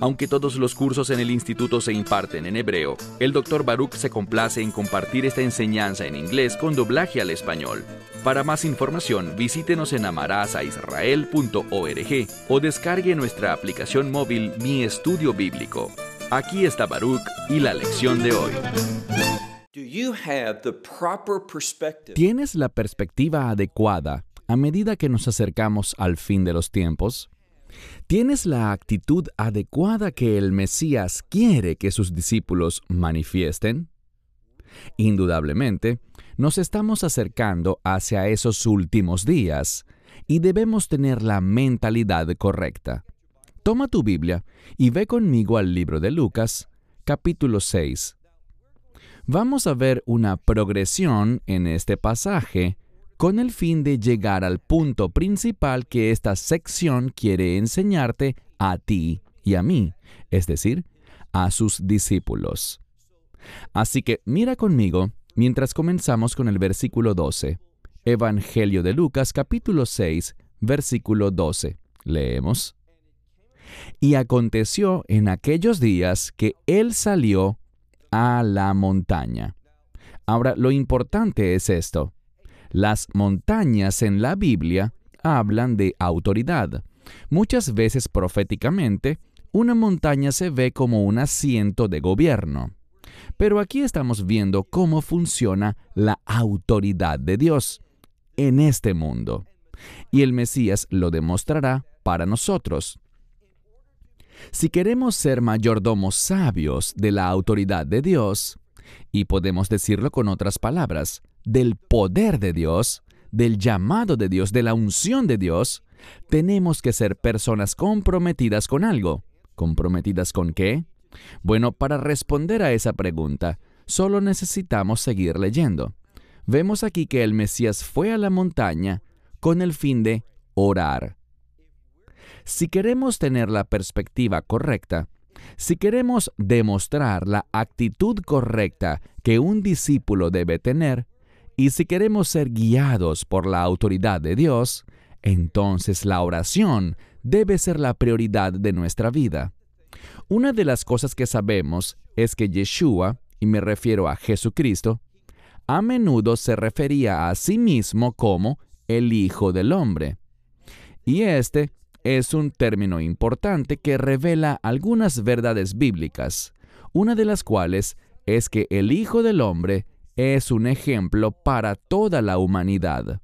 Aunque todos los cursos en el instituto se imparten en hebreo, el Dr. Baruch se complace en compartir esta enseñanza en inglés con doblaje al español. Para más información, visítenos en amarazaisrael.org o descargue nuestra aplicación móvil Mi Estudio Bíblico. Aquí está Baruch y la lección de hoy. ¿Tienes la perspectiva adecuada a medida que nos acercamos al fin de los tiempos? ¿Tienes la actitud adecuada que el Mesías quiere que sus discípulos manifiesten? Indudablemente, nos estamos acercando hacia esos últimos días y debemos tener la mentalidad correcta. Toma tu Biblia y ve conmigo al libro de Lucas, capítulo 6. Vamos a ver una progresión en este pasaje con el fin de llegar al punto principal que esta sección quiere enseñarte a ti y a mí, es decir, a sus discípulos. Así que mira conmigo mientras comenzamos con el versículo 12. Evangelio de Lucas capítulo 6, versículo 12. Leemos. Y aconteció en aquellos días que él salió a la montaña. Ahora, lo importante es esto. Las montañas en la Biblia hablan de autoridad. Muchas veces proféticamente, una montaña se ve como un asiento de gobierno. Pero aquí estamos viendo cómo funciona la autoridad de Dios en este mundo. Y el Mesías lo demostrará para nosotros. Si queremos ser mayordomos sabios de la autoridad de Dios, y podemos decirlo con otras palabras, del poder de Dios, del llamado de Dios, de la unción de Dios, tenemos que ser personas comprometidas con algo. ¿Comprometidas con qué? Bueno, para responder a esa pregunta, solo necesitamos seguir leyendo. Vemos aquí que el Mesías fue a la montaña con el fin de orar. Si queremos tener la perspectiva correcta, si queremos demostrar la actitud correcta que un discípulo debe tener, y si queremos ser guiados por la autoridad de Dios, entonces la oración debe ser la prioridad de nuestra vida. Una de las cosas que sabemos es que Yeshua, y me refiero a Jesucristo, a menudo se refería a sí mismo como el Hijo del Hombre. Y este es un término importante que revela algunas verdades bíblicas, una de las cuales es que el Hijo del Hombre es un ejemplo para toda la humanidad.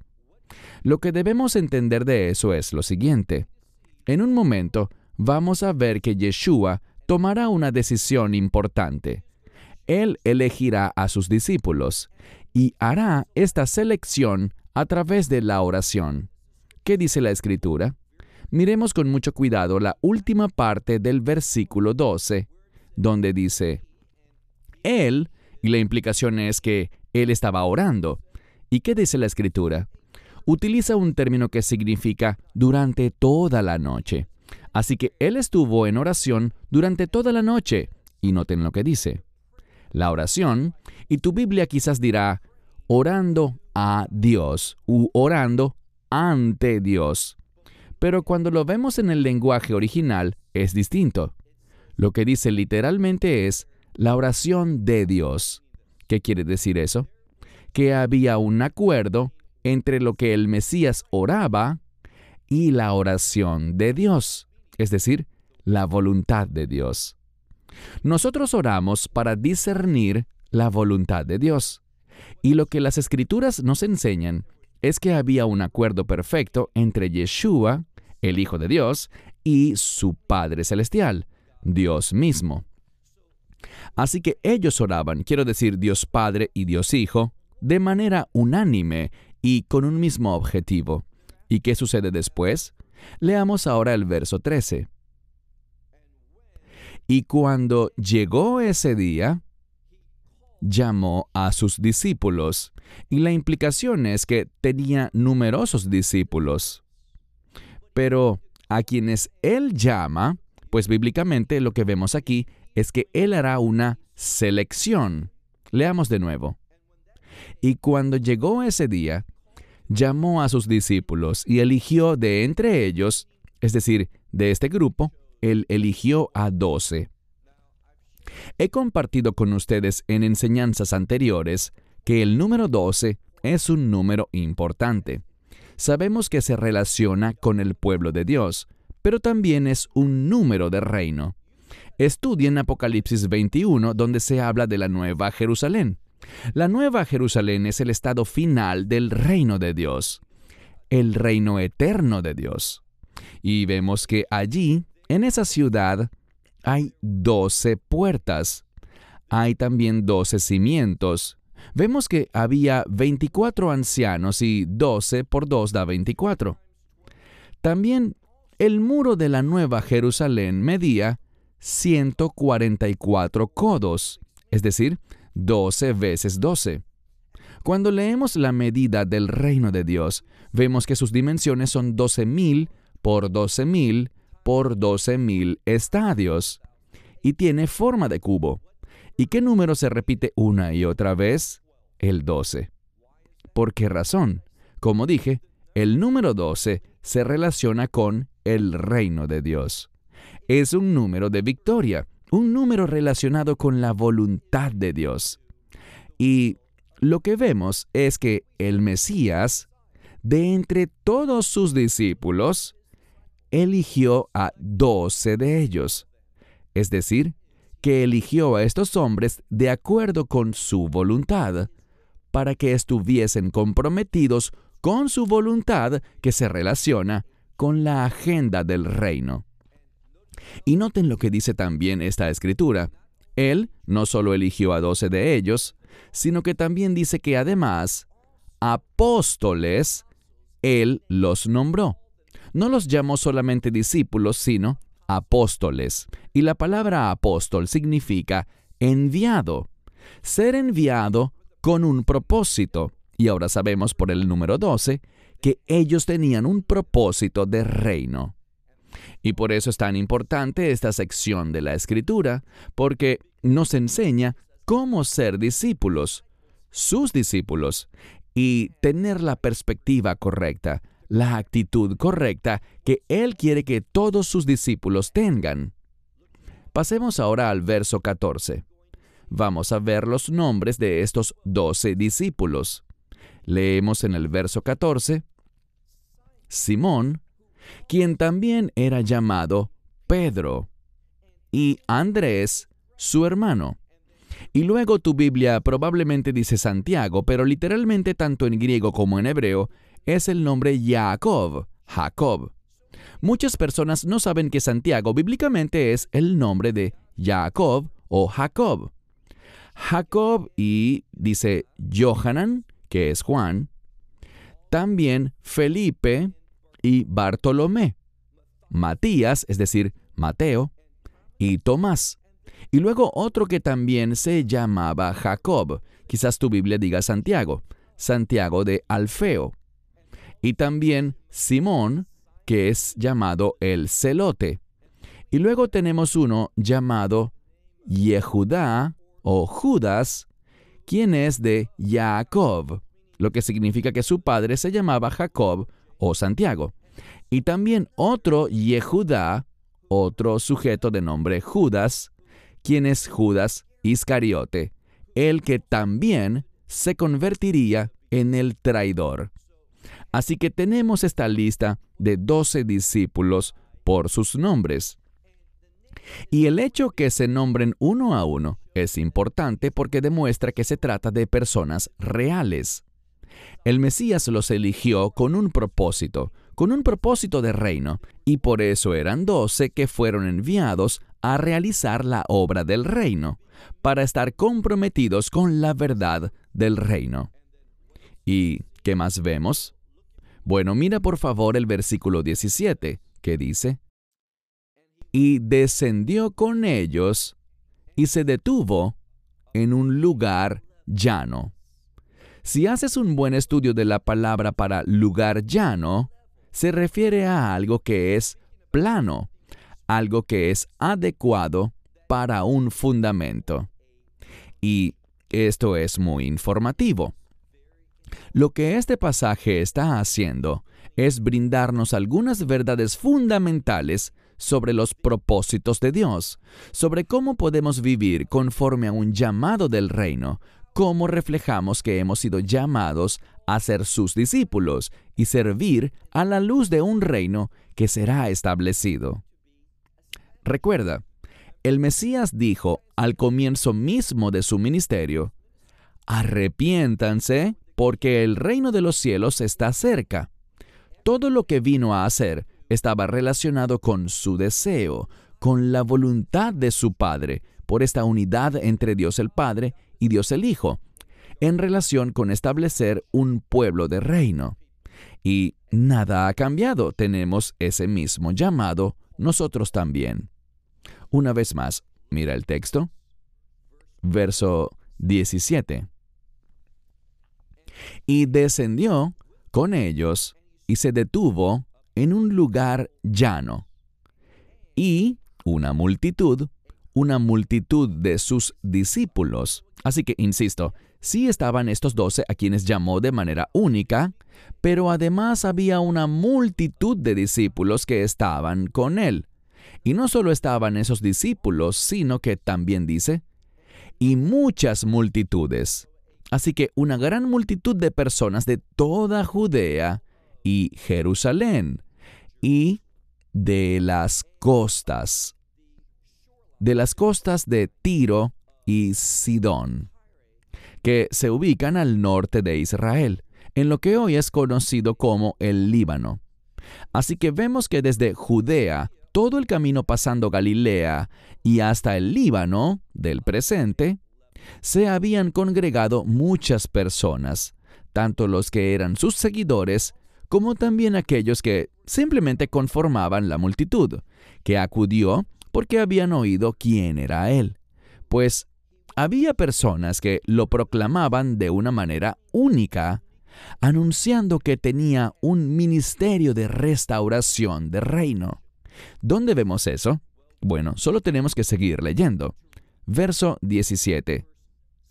Lo que debemos entender de eso es lo siguiente. En un momento vamos a ver que Yeshua tomará una decisión importante. Él elegirá a sus discípulos y hará esta selección a través de la oración. ¿Qué dice la Escritura? Miremos con mucho cuidado la última parte del versículo 12, donde dice, Él, y la implicación es que Él estaba orando. ¿Y qué dice la Escritura? Utiliza un término que significa durante toda la noche. Así que Él estuvo en oración durante toda la noche. Y noten lo que dice. La oración, y tu Biblia quizás dirá, orando a Dios u orando ante Dios pero cuando lo vemos en el lenguaje original es distinto. Lo que dice literalmente es la oración de Dios. ¿Qué quiere decir eso? Que había un acuerdo entre lo que el Mesías oraba y la oración de Dios, es decir, la voluntad de Dios. Nosotros oramos para discernir la voluntad de Dios. Y lo que las escrituras nos enseñan es que había un acuerdo perfecto entre Yeshua, el Hijo de Dios, y su Padre Celestial, Dios mismo. Así que ellos oraban, quiero decir Dios Padre y Dios Hijo, de manera unánime y con un mismo objetivo. ¿Y qué sucede después? Leamos ahora el verso 13. Y cuando llegó ese día, llamó a sus discípulos, y la implicación es que tenía numerosos discípulos. Pero a quienes Él llama, pues bíblicamente lo que vemos aquí es que Él hará una selección. Leamos de nuevo. Y cuando llegó ese día, llamó a sus discípulos y eligió de entre ellos, es decir, de este grupo, Él eligió a doce. He compartido con ustedes en enseñanzas anteriores que el número doce es un número importante. Sabemos que se relaciona con el pueblo de Dios, pero también es un número de reino. Estudien Apocalipsis 21, donde se habla de la Nueva Jerusalén. La Nueva Jerusalén es el estado final del reino de Dios, el reino eterno de Dios. Y vemos que allí, en esa ciudad, hay doce puertas. Hay también doce cimientos. Vemos que había 24 ancianos y 12 por 2 da 24. También el muro de la Nueva Jerusalén medía 144 codos, es decir, 12 veces 12. Cuando leemos la medida del reino de Dios, vemos que sus dimensiones son 12.000 por 12.000 por 12.000 estadios y tiene forma de cubo. ¿Y qué número se repite una y otra vez? El 12. ¿Por qué razón? Como dije, el número 12 se relaciona con el reino de Dios. Es un número de victoria, un número relacionado con la voluntad de Dios. Y lo que vemos es que el Mesías, de entre todos sus discípulos, eligió a doce de ellos, es decir, que eligió a estos hombres de acuerdo con su voluntad, para que estuviesen comprometidos con su voluntad que se relaciona con la agenda del reino. Y noten lo que dice también esta escritura. Él no solo eligió a doce de ellos, sino que también dice que además, apóstoles, Él los nombró no los llamó solamente discípulos, sino apóstoles. Y la palabra apóstol significa enviado. Ser enviado con un propósito. Y ahora sabemos por el número 12 que ellos tenían un propósito de reino. Y por eso es tan importante esta sección de la escritura, porque nos enseña cómo ser discípulos, sus discípulos, y tener la perspectiva correcta, la actitud correcta que Él quiere que todos sus discípulos tengan. Pasemos ahora al verso 14. Vamos a ver los nombres de estos doce discípulos. Leemos en el verso 14, Simón, quien también era llamado Pedro, y Andrés, su hermano. Y luego tu Biblia probablemente dice Santiago, pero literalmente tanto en griego como en hebreo es el nombre Jacob, Jacob. Muchas personas no saben que Santiago bíblicamente es el nombre de Jacob o Jacob. Jacob y dice Johanan, que es Juan, también Felipe y Bartolomé, Matías, es decir, Mateo, y Tomás. Y luego otro que también se llamaba Jacob, quizás tu Biblia diga Santiago, Santiago de Alfeo y también Simón, que es llamado el celote. Y luego tenemos uno llamado Yehudá o Judas, quien es de Jacob, lo que significa que su padre se llamaba Jacob o Santiago. Y también otro Yehudá, otro sujeto de nombre Judas, quien es Judas Iscariote, el que también se convertiría en el traidor. Así que tenemos esta lista de doce discípulos por sus nombres. Y el hecho que se nombren uno a uno es importante porque demuestra que se trata de personas reales. El Mesías los eligió con un propósito, con un propósito de reino, y por eso eran doce que fueron enviados a realizar la obra del reino, para estar comprometidos con la verdad del reino. ¿Y qué más vemos? Bueno, mira por favor el versículo 17, que dice, Y descendió con ellos y se detuvo en un lugar llano. Si haces un buen estudio de la palabra para lugar llano, se refiere a algo que es plano, algo que es adecuado para un fundamento. Y esto es muy informativo. Lo que este pasaje está haciendo es brindarnos algunas verdades fundamentales sobre los propósitos de Dios, sobre cómo podemos vivir conforme a un llamado del reino, cómo reflejamos que hemos sido llamados a ser sus discípulos y servir a la luz de un reino que será establecido. Recuerda, el Mesías dijo al comienzo mismo de su ministerio, arrepiéntanse porque el reino de los cielos está cerca. Todo lo que vino a hacer estaba relacionado con su deseo, con la voluntad de su Padre, por esta unidad entre Dios el Padre y Dios el Hijo, en relación con establecer un pueblo de reino. Y nada ha cambiado, tenemos ese mismo llamado nosotros también. Una vez más, mira el texto. Verso 17. Y descendió con ellos y se detuvo en un lugar llano. Y una multitud, una multitud de sus discípulos. Así que, insisto, sí estaban estos doce a quienes llamó de manera única, pero además había una multitud de discípulos que estaban con él. Y no solo estaban esos discípulos, sino que también dice, y muchas multitudes. Así que una gran multitud de personas de toda Judea y Jerusalén y de las costas, de las costas de Tiro y Sidón, que se ubican al norte de Israel, en lo que hoy es conocido como el Líbano. Así que vemos que desde Judea, todo el camino pasando Galilea y hasta el Líbano del presente, se habían congregado muchas personas, tanto los que eran sus seguidores como también aquellos que simplemente conformaban la multitud, que acudió porque habían oído quién era Él. Pues había personas que lo proclamaban de una manera única, anunciando que tenía un ministerio de restauración de reino. ¿Dónde vemos eso? Bueno, solo tenemos que seguir leyendo. Verso 17.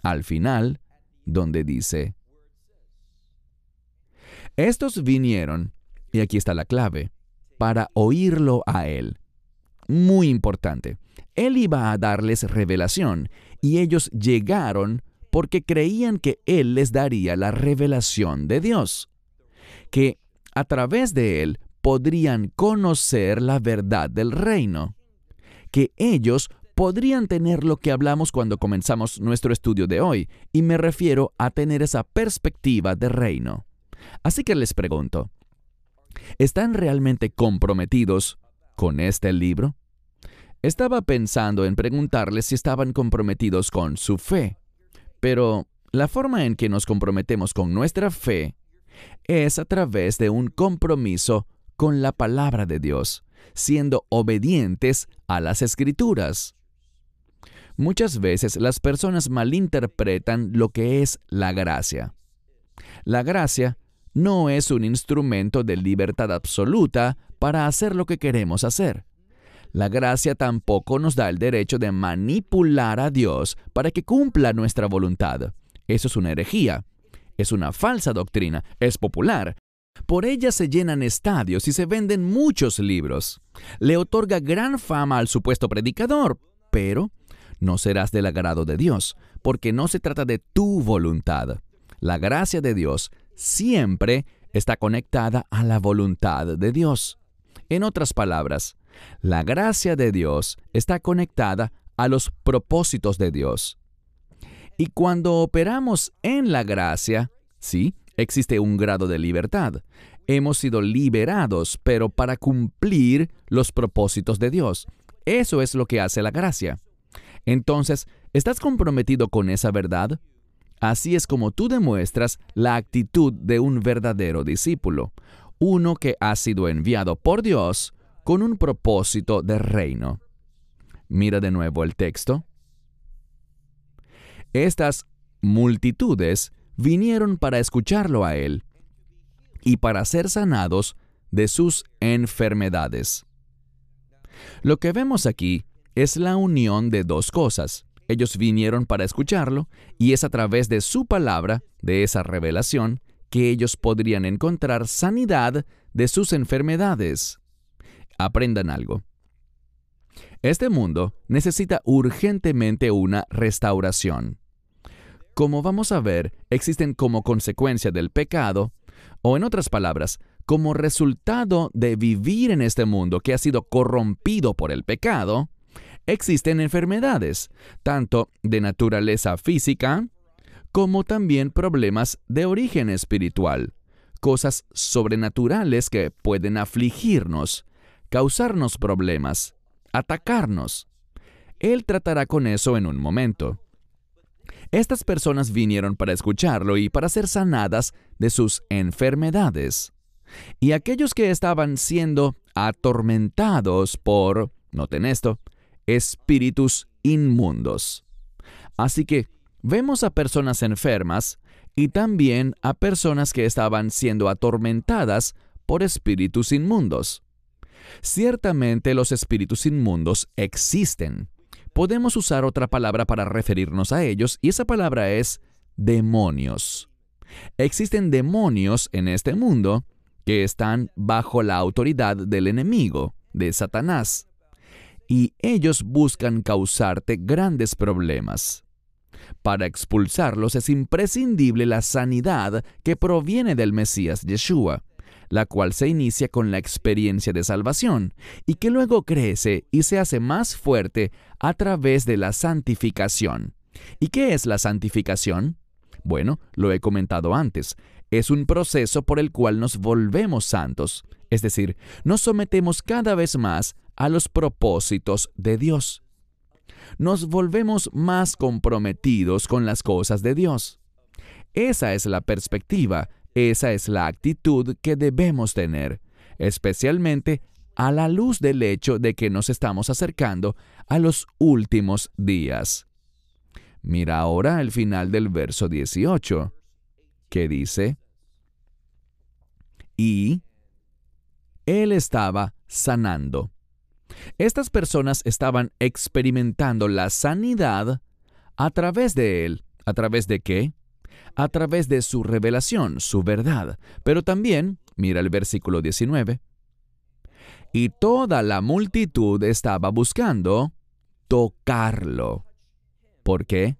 Al final, donde dice, estos vinieron, y aquí está la clave, para oírlo a Él. Muy importante. Él iba a darles revelación, y ellos llegaron porque creían que Él les daría la revelación de Dios, que a través de Él podrían conocer la verdad del reino, que ellos podrían tener lo que hablamos cuando comenzamos nuestro estudio de hoy, y me refiero a tener esa perspectiva de reino. Así que les pregunto, ¿están realmente comprometidos con este libro? Estaba pensando en preguntarles si estaban comprometidos con su fe, pero la forma en que nos comprometemos con nuestra fe es a través de un compromiso con la palabra de Dios, siendo obedientes a las escrituras. Muchas veces las personas malinterpretan lo que es la gracia. La gracia no es un instrumento de libertad absoluta para hacer lo que queremos hacer. La gracia tampoco nos da el derecho de manipular a Dios para que cumpla nuestra voluntad. Eso es una herejía. Es una falsa doctrina. Es popular. Por ella se llenan estadios y se venden muchos libros. Le otorga gran fama al supuesto predicador, pero no serás del agrado de Dios, porque no se trata de tu voluntad. La gracia de Dios siempre está conectada a la voluntad de Dios. En otras palabras, la gracia de Dios está conectada a los propósitos de Dios. Y cuando operamos en la gracia, sí, existe un grado de libertad. Hemos sido liberados, pero para cumplir los propósitos de Dios. Eso es lo que hace la gracia. Entonces, ¿estás comprometido con esa verdad? Así es como tú demuestras la actitud de un verdadero discípulo, uno que ha sido enviado por Dios con un propósito de reino. Mira de nuevo el texto. Estas multitudes vinieron para escucharlo a él y para ser sanados de sus enfermedades. Lo que vemos aquí es la unión de dos cosas. Ellos vinieron para escucharlo y es a través de su palabra, de esa revelación, que ellos podrían encontrar sanidad de sus enfermedades. Aprendan algo. Este mundo necesita urgentemente una restauración. Como vamos a ver, existen como consecuencia del pecado, o en otras palabras, como resultado de vivir en este mundo que ha sido corrompido por el pecado, existen enfermedades, tanto de naturaleza física como también problemas de origen espiritual, cosas sobrenaturales que pueden afligirnos, causarnos problemas, atacarnos. Él tratará con eso en un momento. Estas personas vinieron para escucharlo y para ser sanadas de sus enfermedades. Y aquellos que estaban siendo atormentados por, noten esto, espíritus inmundos. Así que vemos a personas enfermas y también a personas que estaban siendo atormentadas por espíritus inmundos. Ciertamente los espíritus inmundos existen. Podemos usar otra palabra para referirnos a ellos y esa palabra es demonios. Existen demonios en este mundo que están bajo la autoridad del enemigo, de Satanás, y ellos buscan causarte grandes problemas. Para expulsarlos es imprescindible la sanidad que proviene del Mesías Yeshua la cual se inicia con la experiencia de salvación y que luego crece y se hace más fuerte a través de la santificación. ¿Y qué es la santificación? Bueno, lo he comentado antes, es un proceso por el cual nos volvemos santos, es decir, nos sometemos cada vez más a los propósitos de Dios. Nos volvemos más comprometidos con las cosas de Dios. Esa es la perspectiva esa es la actitud que debemos tener, especialmente a la luz del hecho de que nos estamos acercando a los últimos días. Mira ahora el final del verso 18, que dice, y él estaba sanando. Estas personas estaban experimentando la sanidad a través de él. ¿A través de qué? A través de su revelación, su verdad. Pero también, mira el versículo 19, y toda la multitud estaba buscando tocarlo. ¿Por qué?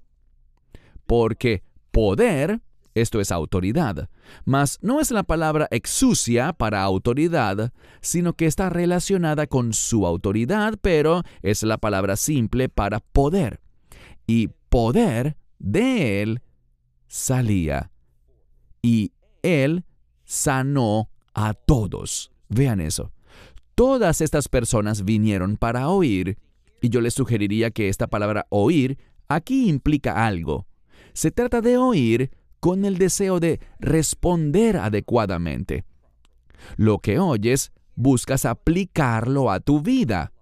Porque poder, esto es autoridad, mas no es la palabra exucia para autoridad, sino que está relacionada con su autoridad, pero es la palabra simple para poder. Y poder de él salía y él sanó a todos. Vean eso. Todas estas personas vinieron para oír y yo les sugeriría que esta palabra oír aquí implica algo. Se trata de oír con el deseo de responder adecuadamente. Lo que oyes, buscas aplicarlo a tu vida.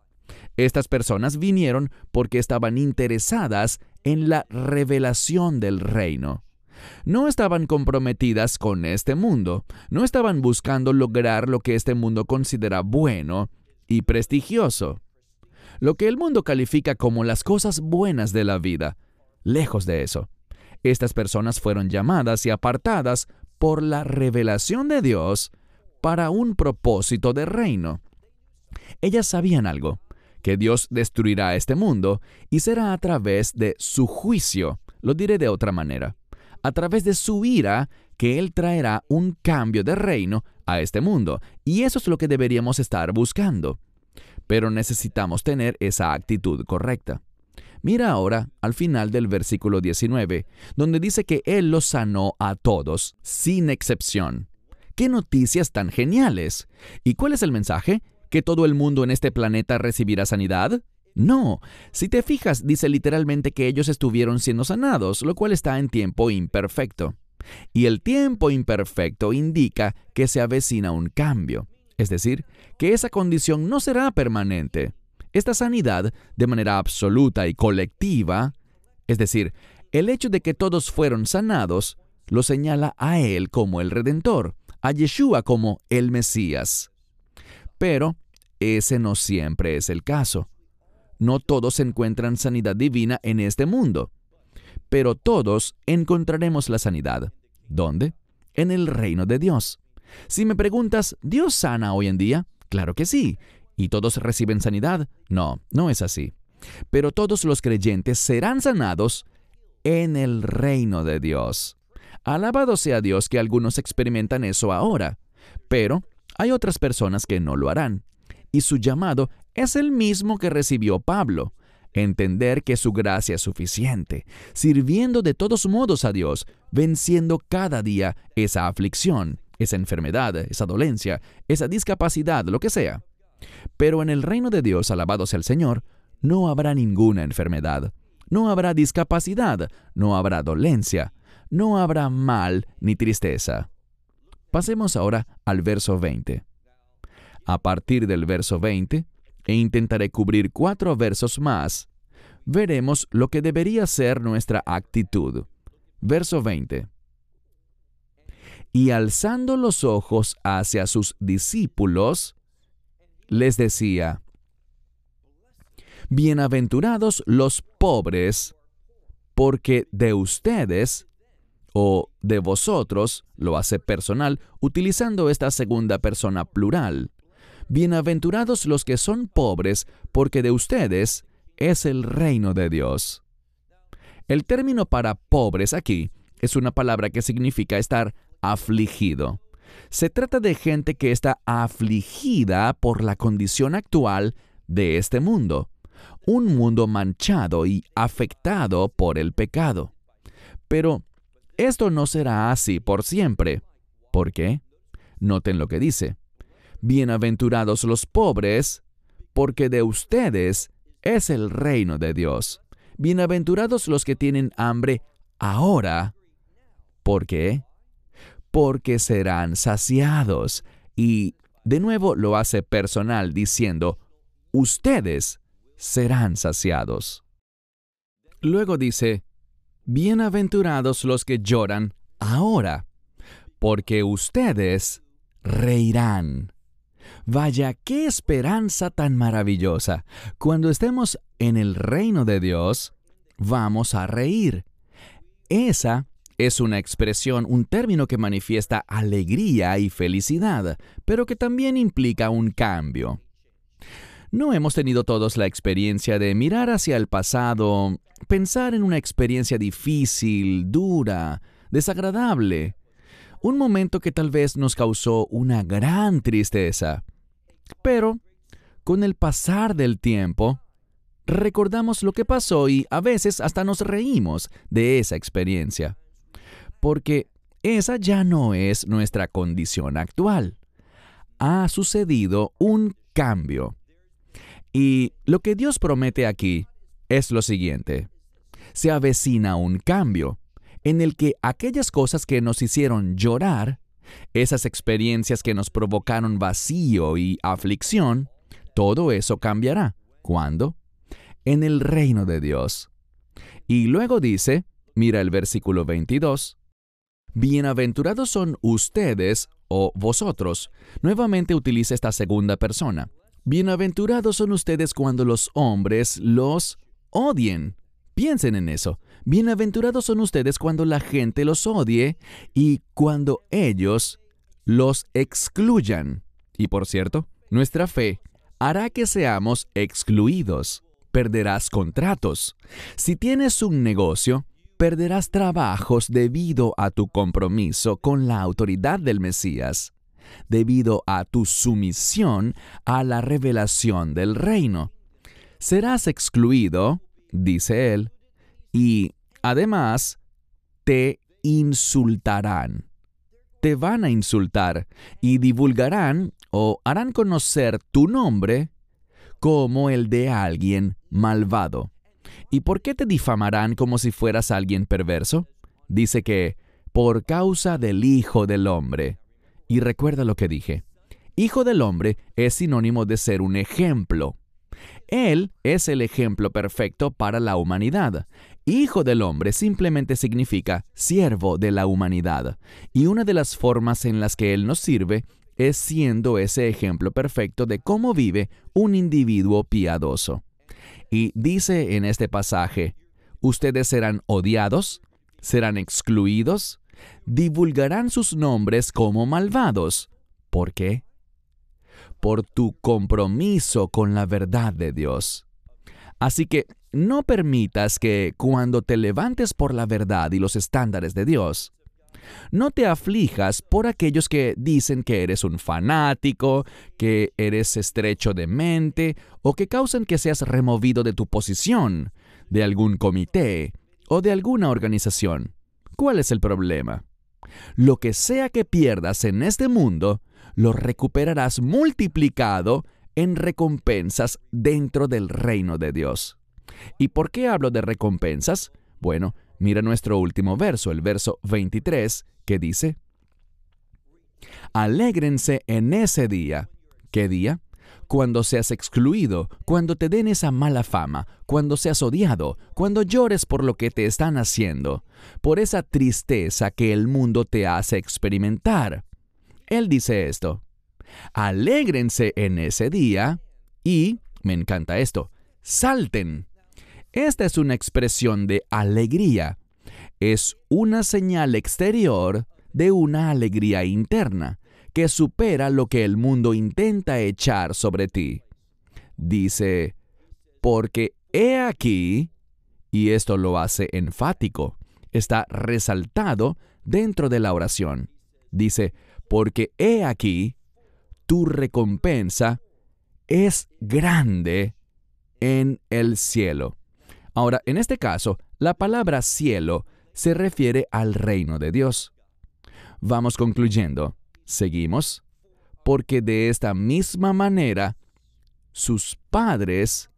Estas personas vinieron porque estaban interesadas en la revelación del reino no estaban comprometidas con este mundo, no estaban buscando lograr lo que este mundo considera bueno y prestigioso, lo que el mundo califica como las cosas buenas de la vida. Lejos de eso, estas personas fueron llamadas y apartadas por la revelación de Dios para un propósito de reino. Ellas sabían algo, que Dios destruirá este mundo y será a través de su juicio. Lo diré de otra manera a través de su ira que Él traerá un cambio de reino a este mundo. Y eso es lo que deberíamos estar buscando. Pero necesitamos tener esa actitud correcta. Mira ahora al final del versículo 19, donde dice que Él los sanó a todos, sin excepción. ¡Qué noticias tan geniales! ¿Y cuál es el mensaje? ¿Que todo el mundo en este planeta recibirá sanidad? No, si te fijas, dice literalmente que ellos estuvieron siendo sanados, lo cual está en tiempo imperfecto. Y el tiempo imperfecto indica que se avecina un cambio, es decir, que esa condición no será permanente. Esta sanidad, de manera absoluta y colectiva, es decir, el hecho de que todos fueron sanados, lo señala a Él como el Redentor, a Yeshua como el Mesías. Pero ese no siempre es el caso. No todos encuentran sanidad divina en este mundo, pero todos encontraremos la sanidad. ¿Dónde? En el reino de Dios. Si me preguntas, ¿Dios sana hoy en día? Claro que sí. ¿Y todos reciben sanidad? No, no es así. Pero todos los creyentes serán sanados en el reino de Dios. Alabado sea Dios que algunos experimentan eso ahora, pero hay otras personas que no lo harán. Y su llamado es el mismo que recibió Pablo, entender que su gracia es suficiente, sirviendo de todos modos a Dios, venciendo cada día esa aflicción, esa enfermedad, esa dolencia, esa discapacidad, lo que sea. Pero en el reino de Dios, alabado sea el Señor, no habrá ninguna enfermedad, no habrá discapacidad, no habrá dolencia, no habrá mal ni tristeza. Pasemos ahora al verso 20. A partir del verso 20, e intentaré cubrir cuatro versos más, veremos lo que debería ser nuestra actitud. Verso 20. Y alzando los ojos hacia sus discípulos, les decía, Bienaventurados los pobres, porque de ustedes o de vosotros, lo hace personal, utilizando esta segunda persona plural. Bienaventurados los que son pobres, porque de ustedes es el reino de Dios. El término para pobres aquí es una palabra que significa estar afligido. Se trata de gente que está afligida por la condición actual de este mundo un mundo manchado y afectado por el pecado. Pero esto no será así por siempre. ¿Por qué? Noten lo que dice. Bienaventurados los pobres, porque de ustedes es el reino de Dios. Bienaventurados los que tienen hambre ahora. ¿Por qué? Porque serán saciados. Y de nuevo lo hace personal diciendo, ustedes serán saciados. Luego dice, Bienaventurados los que lloran ahora, porque ustedes reirán. Vaya, qué esperanza tan maravillosa. Cuando estemos en el reino de Dios, vamos a reír. Esa es una expresión, un término que manifiesta alegría y felicidad, pero que también implica un cambio. No hemos tenido todos la experiencia de mirar hacia el pasado, pensar en una experiencia difícil, dura, desagradable, un momento que tal vez nos causó una gran tristeza. Pero, con el pasar del tiempo, recordamos lo que pasó y a veces hasta nos reímos de esa experiencia. Porque esa ya no es nuestra condición actual. Ha sucedido un cambio. Y lo que Dios promete aquí es lo siguiente. Se avecina un cambio en el que aquellas cosas que nos hicieron llorar, esas experiencias que nos provocaron vacío y aflicción, todo eso cambiará. ¿Cuándo? En el reino de Dios. Y luego dice, mira el versículo 22, Bienaventurados son ustedes o vosotros. Nuevamente utiliza esta segunda persona. Bienaventurados son ustedes cuando los hombres los odien. Piensen en eso. Bienaventurados son ustedes cuando la gente los odie y cuando ellos los excluyan. Y por cierto, nuestra fe hará que seamos excluidos. Perderás contratos. Si tienes un negocio, perderás trabajos debido a tu compromiso con la autoridad del Mesías debido a tu sumisión a la revelación del reino. Serás excluido, dice él, y además te insultarán. Te van a insultar y divulgarán o harán conocer tu nombre como el de alguien malvado. ¿Y por qué te difamarán como si fueras alguien perverso? Dice que por causa del Hijo del Hombre. Y recuerda lo que dije. Hijo del hombre es sinónimo de ser un ejemplo. Él es el ejemplo perfecto para la humanidad. Hijo del hombre simplemente significa siervo de la humanidad. Y una de las formas en las que Él nos sirve es siendo ese ejemplo perfecto de cómo vive un individuo piadoso. Y dice en este pasaje, ustedes serán odiados, serán excluidos, divulgarán sus nombres como malvados. ¿Por qué? Por tu compromiso con la verdad de Dios. Así que no permitas que cuando te levantes por la verdad y los estándares de Dios, no te aflijas por aquellos que dicen que eres un fanático, que eres estrecho de mente o que causan que seas removido de tu posición, de algún comité o de alguna organización. ¿Cuál es el problema? Lo que sea que pierdas en este mundo, lo recuperarás multiplicado en recompensas dentro del reino de Dios. ¿Y por qué hablo de recompensas? Bueno, Mira nuestro último verso, el verso 23, que dice, Alégrense en ese día. ¿Qué día? Cuando seas excluido, cuando te den esa mala fama, cuando seas odiado, cuando llores por lo que te están haciendo, por esa tristeza que el mundo te hace experimentar. Él dice esto, alégrense en ese día y, me encanta esto, salten. Esta es una expresión de alegría. Es una señal exterior de una alegría interna que supera lo que el mundo intenta echar sobre ti. Dice, porque he aquí, y esto lo hace enfático, está resaltado dentro de la oración. Dice, porque he aquí, tu recompensa es grande en el cielo. Ahora, en este caso, la palabra cielo se refiere al reino de Dios. Vamos concluyendo. Seguimos. Porque de esta misma manera, sus padres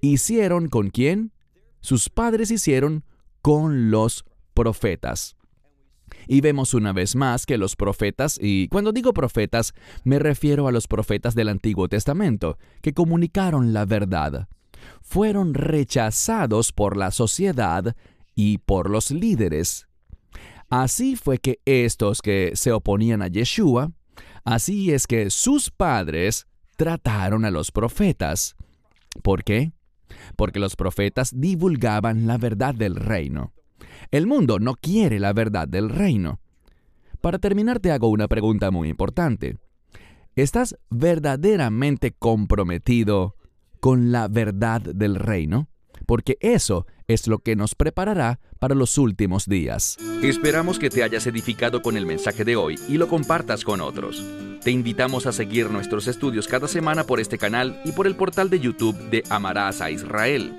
hicieron con quién? Sus padres hicieron con los profetas. Y vemos una vez más que los profetas, y cuando digo profetas, me refiero a los profetas del Antiguo Testamento, que comunicaron la verdad fueron rechazados por la sociedad y por los líderes. Así fue que estos que se oponían a Yeshua, así es que sus padres trataron a los profetas. ¿Por qué? Porque los profetas divulgaban la verdad del reino. El mundo no quiere la verdad del reino. Para terminar te hago una pregunta muy importante. ¿Estás verdaderamente comprometido con la verdad del reino, porque eso es lo que nos preparará para los últimos días. Esperamos que te hayas edificado con el mensaje de hoy y lo compartas con otros. Te invitamos a seguir nuestros estudios cada semana por este canal y por el portal de YouTube de Amarás a Israel.